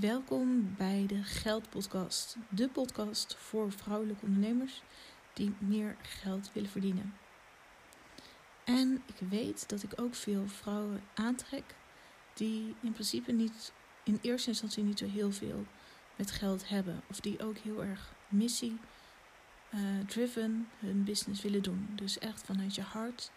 Welkom bij de Geldpodcast, de podcast voor vrouwelijke ondernemers die meer geld willen verdienen. En ik weet dat ik ook veel vrouwen aantrek die in principe niet in eerste instantie niet zo heel veel met geld hebben, of die ook heel erg missie uh, driven hun business willen doen. Dus echt vanuit je hart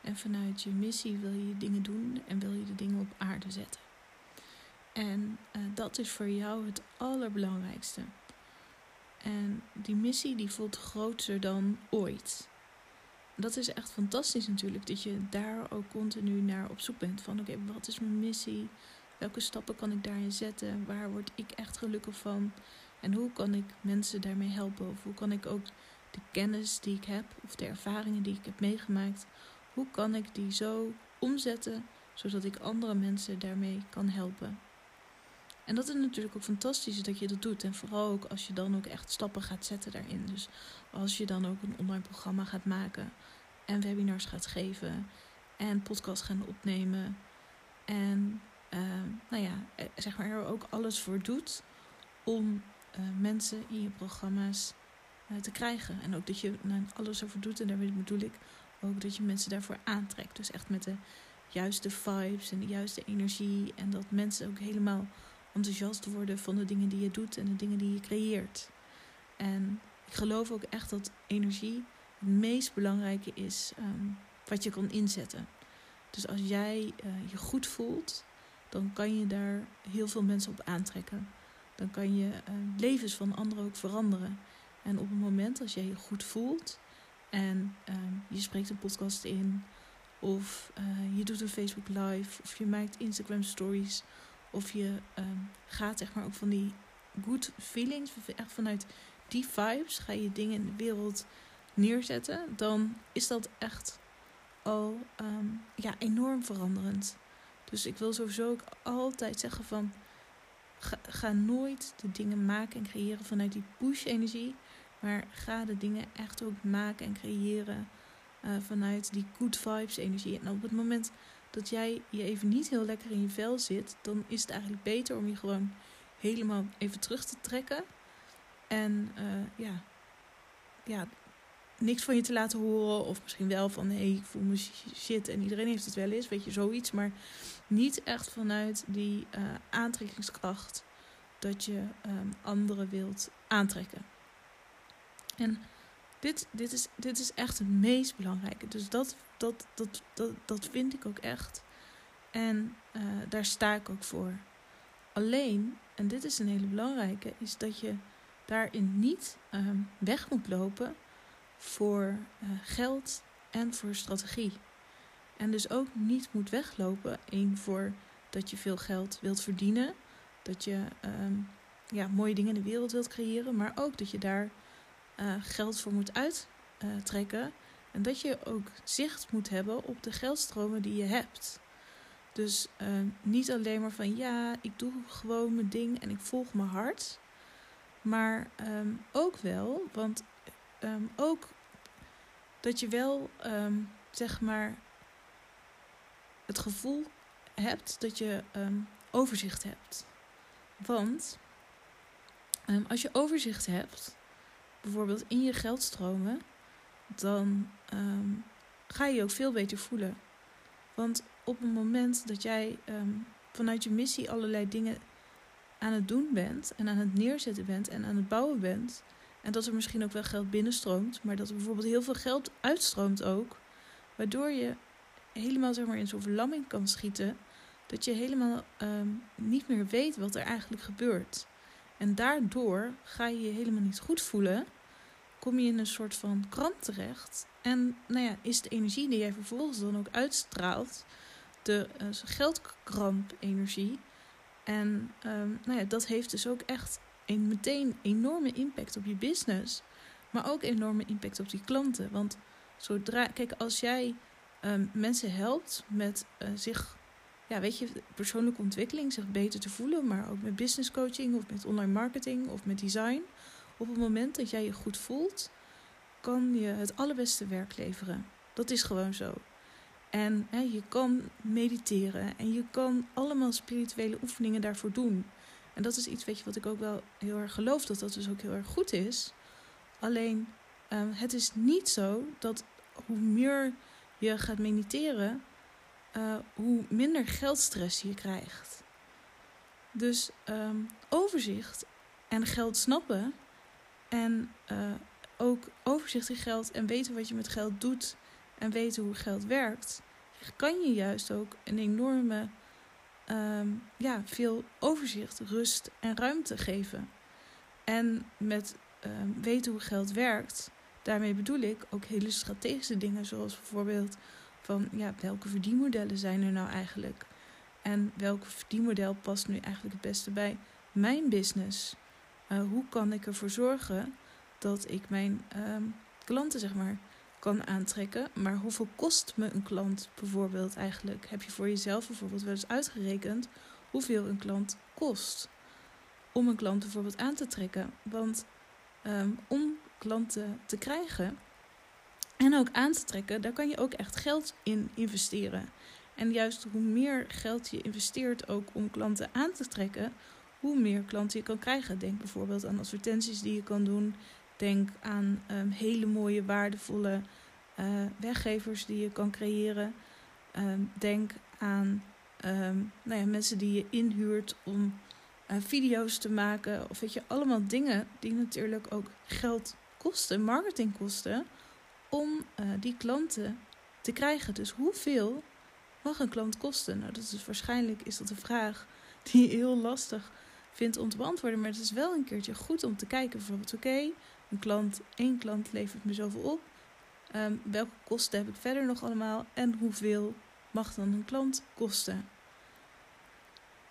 en vanuit je missie wil je dingen doen en wil je de dingen op aarde zetten. En uh, dat is voor jou het allerbelangrijkste. En die missie die voelt groter dan ooit. Dat is echt fantastisch natuurlijk, dat je daar ook continu naar op zoek bent. Van oké, wat is mijn missie? Welke stappen kan ik daarin zetten? Waar word ik echt gelukkig van? En hoe kan ik mensen daarmee helpen? Of hoe kan ik ook de kennis die ik heb, of de ervaringen die ik heb meegemaakt, hoe kan ik die zo omzetten zodat ik andere mensen daarmee kan helpen? En dat is natuurlijk ook fantastisch dat je dat doet. En vooral ook als je dan ook echt stappen gaat zetten daarin. Dus als je dan ook een online programma gaat maken en webinars gaat geven en podcast gaan opnemen. En uh, nou ja, eh, zeg maar er ook alles voor doet om uh, mensen in je programma's uh, te krijgen. En ook dat je nou, alles ervoor doet. En daarmee bedoel ik ook dat je mensen daarvoor aantrekt. Dus echt met de juiste vibes en de juiste energie. En dat mensen ook helemaal enthousiast worden van de dingen die je doet en de dingen die je creëert. En ik geloof ook echt dat energie het meest belangrijke is um, wat je kan inzetten. Dus als jij uh, je goed voelt, dan kan je daar heel veel mensen op aantrekken. Dan kan je uh, levens van anderen ook veranderen. En op het moment als jij je goed voelt en uh, je spreekt een podcast in, of uh, je doet een Facebook Live, of je maakt Instagram Stories, of je um, gaat zeg maar ook van die good feelings, echt vanuit die vibes ga je dingen in de wereld neerzetten, dan is dat echt al um, ja, enorm veranderend. Dus ik wil sowieso ook altijd zeggen van ga, nooit de dingen maken en creëren vanuit die push-energie, maar ga de dingen echt ook maken en creëren uh, vanuit die good vibes energie. En op het moment dat jij je even niet heel lekker in je vel zit, dan is het eigenlijk beter om je gewoon helemaal even terug te trekken. En uh, ja, ja, niks van je te laten horen. Of misschien wel van hé, hey, ik voel me shit en iedereen heeft het wel eens, weet je, zoiets. Maar niet echt vanuit die uh, aantrekkingskracht dat je um, anderen wilt aantrekken. En dit, dit, is, dit is echt het meest belangrijke. Dus dat, dat, dat, dat, dat vind ik ook echt. En uh, daar sta ik ook voor. Alleen, en dit is een hele belangrijke, is dat je daarin niet um, weg moet lopen voor uh, geld en voor strategie. En dus ook niet moet weglopen in voor dat je veel geld wilt verdienen. Dat je um, ja, mooie dingen in de wereld wilt creëren. Maar ook dat je daar uh, geld voor moet uittrekken. En dat je ook zicht moet hebben op de geldstromen die je hebt. Dus uh, niet alleen maar van ja, ik doe gewoon mijn ding en ik volg mijn hart. Maar um, ook wel, want um, ook dat je wel, zeg maar, het gevoel hebt dat je overzicht hebt. Want als je overzicht hebt, bijvoorbeeld in je geldstromen, dan um, ga je je ook veel beter voelen. Want op het moment dat jij um, vanuit je missie allerlei dingen aan het doen bent en aan het neerzetten bent en aan het bouwen bent, en dat er misschien ook wel geld binnenstroomt, maar dat er bijvoorbeeld heel veel geld uitstroomt ook, waardoor je helemaal zeg in zo'n verlamming kan schieten, dat je helemaal um, niet meer weet wat er eigenlijk gebeurt. En daardoor ga je je helemaal niet goed voelen kom je in een soort van kramp terecht. En nou ja, is de energie die jij vervolgens dan ook uitstraalt, de uh, geldkramp-energie. En um, nou ja, dat heeft dus ook echt een, meteen enorme impact op je business. Maar ook enorme impact op die klanten. Want zodra, kijk, als jij um, mensen helpt met uh, zich, ja, weet je, persoonlijke ontwikkeling, zich beter te voelen, maar ook met business coaching of met online marketing of met design op het moment dat jij je goed voelt, kan je het allerbeste werk leveren. Dat is gewoon zo. En hè, je kan mediteren en je kan allemaal spirituele oefeningen daarvoor doen. En dat is iets weet je, wat ik ook wel heel erg geloof, dat dat dus ook heel erg goed is. Alleen, um, het is niet zo dat hoe meer je gaat mediteren, uh, hoe minder geldstress je krijgt. Dus um, overzicht en geld snappen en uh, ook overzicht in geld en weten wat je met geld doet en weten hoe geld werkt, kan je juist ook een enorme, um, ja, veel overzicht, rust en ruimte geven. En met um, weten hoe geld werkt, daarmee bedoel ik ook hele strategische dingen, zoals bijvoorbeeld van ja, welke verdienmodellen zijn er nou eigenlijk? En welk verdienmodel past nu eigenlijk het beste bij mijn business? Uh, hoe kan ik ervoor zorgen dat ik mijn um, klanten, zeg maar, kan aantrekken. Maar hoeveel kost me een klant bijvoorbeeld eigenlijk? Heb je voor jezelf bijvoorbeeld wel eens uitgerekend hoeveel een klant kost? Om een klant bijvoorbeeld aan te trekken. Want um, om klanten te krijgen en ook aan te trekken, daar kan je ook echt geld in investeren. En juist hoe meer geld je investeert ook om klanten aan te trekken, hoe meer klanten je kan krijgen. Denk bijvoorbeeld aan advertenties die je kan doen. Denk aan um, hele mooie, waardevolle uh, weggevers die je kan creëren. Um, denk aan um, nou ja, mensen die je inhuurt om uh, video's te maken. Of weet je, allemaal dingen die natuurlijk ook geld kosten, marketing kosten, om uh, die klanten te krijgen. Dus hoeveel mag een klant kosten? Nou, dat is waarschijnlijk is dat een vraag die heel lastig vindt om te beantwoorden. Maar het is wel een keertje goed om te kijken. Bijvoorbeeld, oké, een klant, één klant levert me zoveel op. Um, welke kosten heb ik verder nog allemaal? En hoeveel mag dan een klant kosten?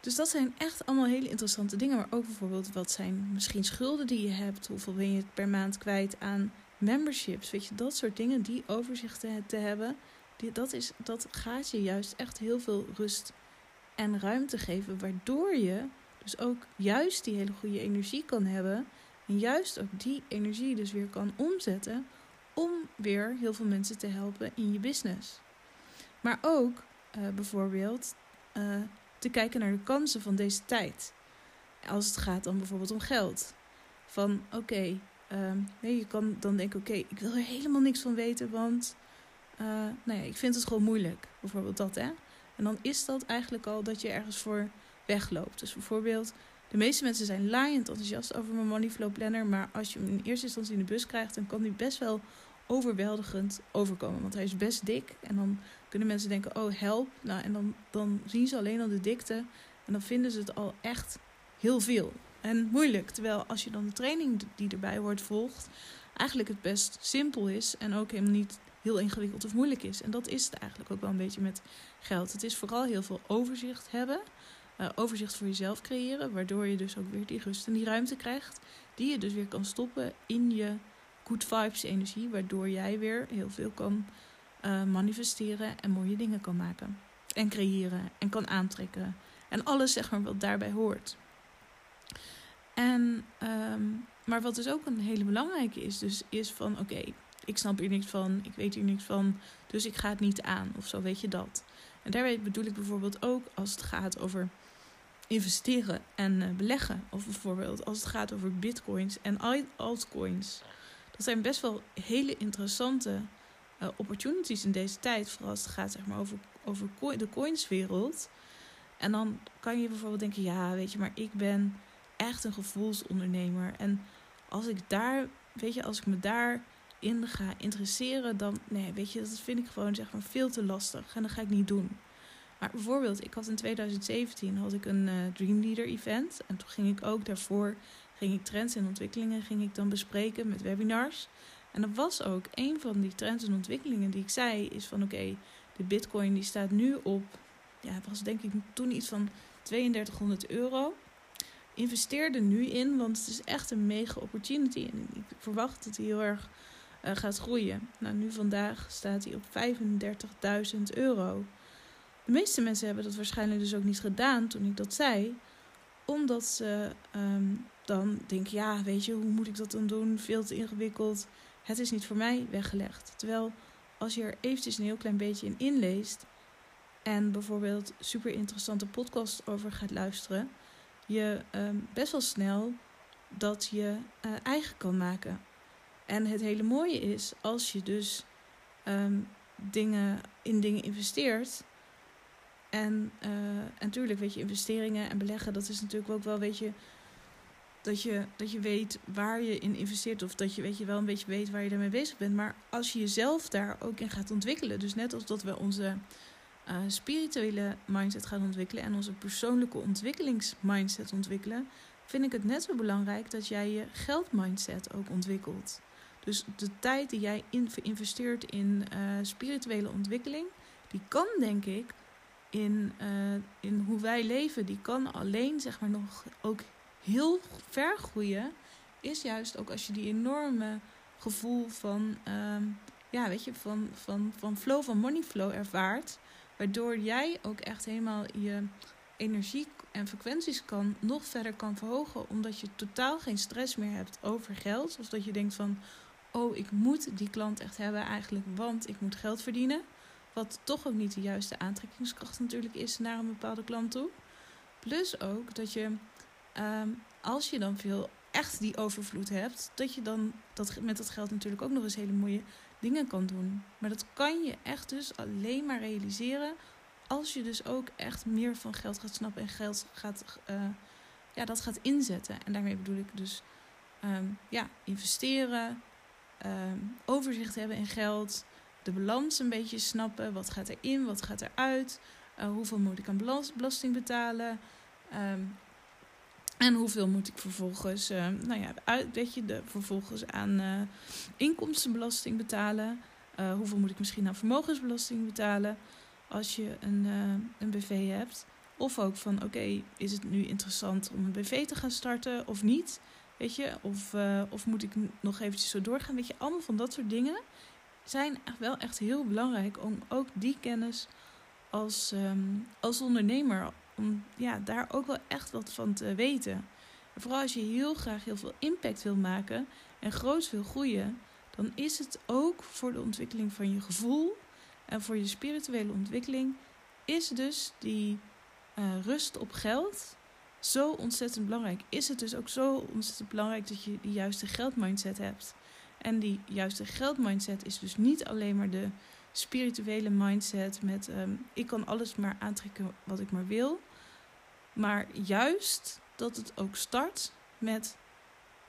Dus dat zijn echt allemaal hele interessante dingen. Maar ook bijvoorbeeld, wat zijn misschien schulden die je hebt? Hoeveel ben je per maand kwijt aan memberships? Weet je, dat soort dingen, die overzicht te, te hebben. Die, dat, is, dat gaat je juist echt heel veel rust en ruimte geven. Waardoor je dus ook juist die hele goede energie kan hebben. En juist ook die energie dus weer kan omzetten om weer heel veel mensen te helpen in je business. Maar ook uh, bijvoorbeeld uh, te kijken naar de kansen van deze tijd. Als het gaat dan bijvoorbeeld om geld. Van oké, um, nee, je kan dan denken: oké, ik wil er helemaal niks van weten, want uh, nou ja, ik vind het gewoon moeilijk. Bijvoorbeeld dat, hè? En dan is dat eigenlijk al dat je ergens voor wegloopt. Dus bijvoorbeeld, de meeste mensen zijn laaiend enthousiast over mijn Money Flow Planner. Maar als je hem in eerste instantie in de bus krijgt, dan kan die best wel overweldigend overkomen. Want hij is best dik. En dan kunnen mensen denken, oh help. Nou, en dan, dan zien ze alleen al de dikte. En dan vinden ze het al echt heel veel. En moeilijk. Terwijl als je dan de training die erbij hoort volgt, eigenlijk het best simpel is. En ook helemaal niet heel ingewikkeld of moeilijk is. En dat is het eigenlijk ook wel een beetje met geld. Het is vooral heel veel overzicht hebben. Uh, overzicht voor jezelf creëren. Waardoor je dus ook weer die rust en die ruimte krijgt. Die je dus weer kan stoppen in je good vibes energie. Waardoor jij weer heel veel kan uh, manifesteren en mooie dingen kan maken. En creëren en kan aantrekken. En alles zeg maar wat daarbij hoort. En, um, maar wat dus ook een hele belangrijke is, dus is van oké, ik snap hier niks van, ik weet hier niks van, dus ik ga het niet aan of zo, weet je dat. En daarbij bedoel ik bijvoorbeeld ook als het gaat over investeren en uh, beleggen. Of bijvoorbeeld als het gaat over bitcoins en altcoins. Dat zijn best wel hele interessante uh, opportunities in deze tijd. Vooral als het gaat zeg maar, over, over de coinswereld. En dan kan je bijvoorbeeld denken: ja, weet je, maar ik ben echt een gevoelsondernemer. En als ik daar, weet je, als ik me daarin ga interesseren, dan, nee, weet je, dat vind ik gewoon zeg maar veel te lastig. En dat ga ik niet doen. Maar bijvoorbeeld, ik had in 2017 had ik een uh, Dream Leader event. En toen ging ik ook daarvoor, ging ik trends en ontwikkelingen ging ik dan bespreken met webinars. En dat was ook een van die trends en ontwikkelingen die ik zei, is van oké, de bitcoin die staat nu op, ja, het was denk ik toen iets van 3200 euro. Investeer er nu in, want het is echt een mega opportunity. En ik verwacht dat hij heel erg uh, gaat groeien. Nou, nu vandaag staat hij op 35.000 euro. De meeste mensen hebben dat waarschijnlijk dus ook niet gedaan toen ik dat zei. Omdat ze um, dan denken, ja, weet je, hoe moet ik dat dan doen? Veel te ingewikkeld het is niet voor mij weggelegd. Terwijl als je er eventjes een heel klein beetje in inleest en bijvoorbeeld super interessante podcast over gaat luisteren, je ehm, best wel snel dat je uh, eigen kan maken. En het hele mooie is, als je dus um, dingen, in dingen investeert. En, uh, en natuurlijk, weet je, investeringen en beleggen, dat is natuurlijk ook wel, weet je, dat je, dat je weet waar je in investeert. Of dat je, weet je wel een beetje weet waar je daarmee bezig bent. Maar als je jezelf daar ook in gaat ontwikkelen. Dus net als dat we onze uh, spirituele mindset gaan ontwikkelen. En onze persoonlijke ontwikkelingsmindset ontwikkelen. Vind ik het net zo belangrijk dat jij je geldmindset ook ontwikkelt. Dus de tijd die jij in, investeert in uh, spirituele ontwikkeling. Die kan denk ik in, uh, in hoe wij leven. Die kan alleen zeg maar nog ook heel ver groeien, is juist ook als je die enorme gevoel van, um, ja, weet je, van, van, van flow, van money flow ervaart. Waardoor jij ook echt helemaal je energie en frequenties kan, nog verder kan verhogen. Omdat je totaal geen stress meer hebt over geld. Of dat je denkt van, oh, ik moet die klant echt hebben eigenlijk, want ik moet geld verdienen. Wat toch ook niet de juiste aantrekkingskracht natuurlijk is naar een bepaalde klant toe. Plus ook dat je Um, als je dan veel echt die overvloed hebt, dat je dan dat, met dat geld natuurlijk ook nog eens hele mooie dingen kan doen. Maar dat kan je echt dus alleen maar realiseren als je dus ook echt meer van geld gaat snappen en geld gaat, uh, ja, dat gaat inzetten. En daarmee bedoel ik dus um, ja, investeren, um, overzicht hebben in geld, de balans een beetje snappen. Wat gaat erin, wat gaat eruit, uh, hoeveel moet ik aan belasting betalen. Um, en hoeveel moet ik vervolgens, uh, nou ja, uit, weet je, de, vervolgens aan uh, inkomstenbelasting betalen? Uh, hoeveel moet ik misschien aan vermogensbelasting betalen als je een, een BV hebt? Of ook van, oké, is het nu interessant om een BV te gaan starten of niet? Weet je, of, of moet ik nog eventjes zo doorgaan? Weet je, allemaal van dat soort dingen zijn wel echt heel belangrijk om ook die kennis als, um, als ondernemer om ja, daar ook wel echt wat van te weten. En vooral als je heel graag heel veel impact wil maken en groot wil groeien, dan is het ook voor de ontwikkeling van je gevoel en voor je spirituele ontwikkeling, is dus die uh, rust op geld zo ontzettend belangrijk. Is het dus ook zo ontzettend belangrijk dat je die juiste geldmindset hebt. En die juiste geldmindset is dus niet alleen maar de spirituele mindset met um, ik kan alles maar aantrekken wat ik maar wil. Maar juist dat het ook start met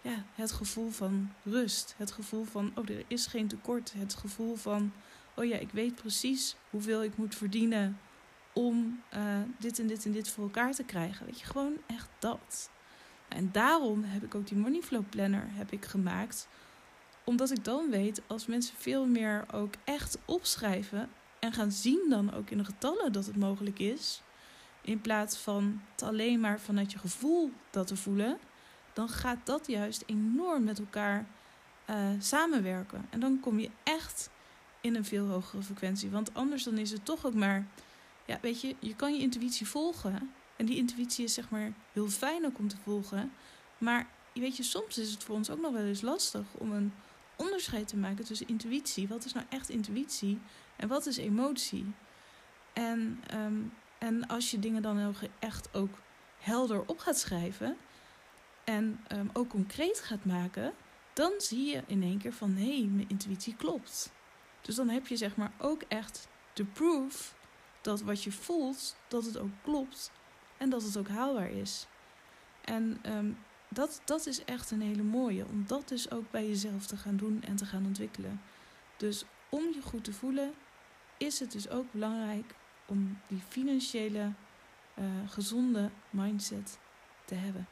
ja, het gevoel van rust. Het gevoel van, oh, er is geen tekort. Het gevoel van, oh ja, ik weet precies hoeveel ik moet verdienen om uh, dit en dit en dit voor elkaar te krijgen. Weet je, gewoon echt dat. En daarom heb ik ook die Money Flow Planner heb ik gemaakt. Omdat ik dan weet, als mensen veel meer ook echt opschrijven en gaan zien dan ook in de getallen dat het mogelijk is in plaats van het alleen maar vanuit je gevoel dat te voelen, dan gaat dat juist enorm met elkaar uh, samenwerken. En dan kom je echt in een veel hogere frequentie. Want anders dan is het toch ook maar, ja, weet je, je kan je intuïtie volgen. En die intuïtie is zeg maar heel fijn ook om te volgen. Maar weet je, soms is het voor ons ook nog wel eens lastig om een onderscheid te maken tussen intuïtie. Wat is nou echt intuïtie en wat is emotie? En um, en als je dingen dan echt ook helder op gaat schrijven en um, ook concreet gaat maken, dan zie je in één keer van hé, hey, mijn intuïtie klopt. Dus dan heb je zeg maar ook echt de proof dat wat je voelt, dat het ook klopt en dat het ook haalbaar is. En um, dat, dat is echt een hele mooie, om dat dus ook bij jezelf te gaan doen en te gaan ontwikkelen. Dus om je goed te voelen, is het dus ook belangrijk om die financiële uh, gezonde mindset te hebben.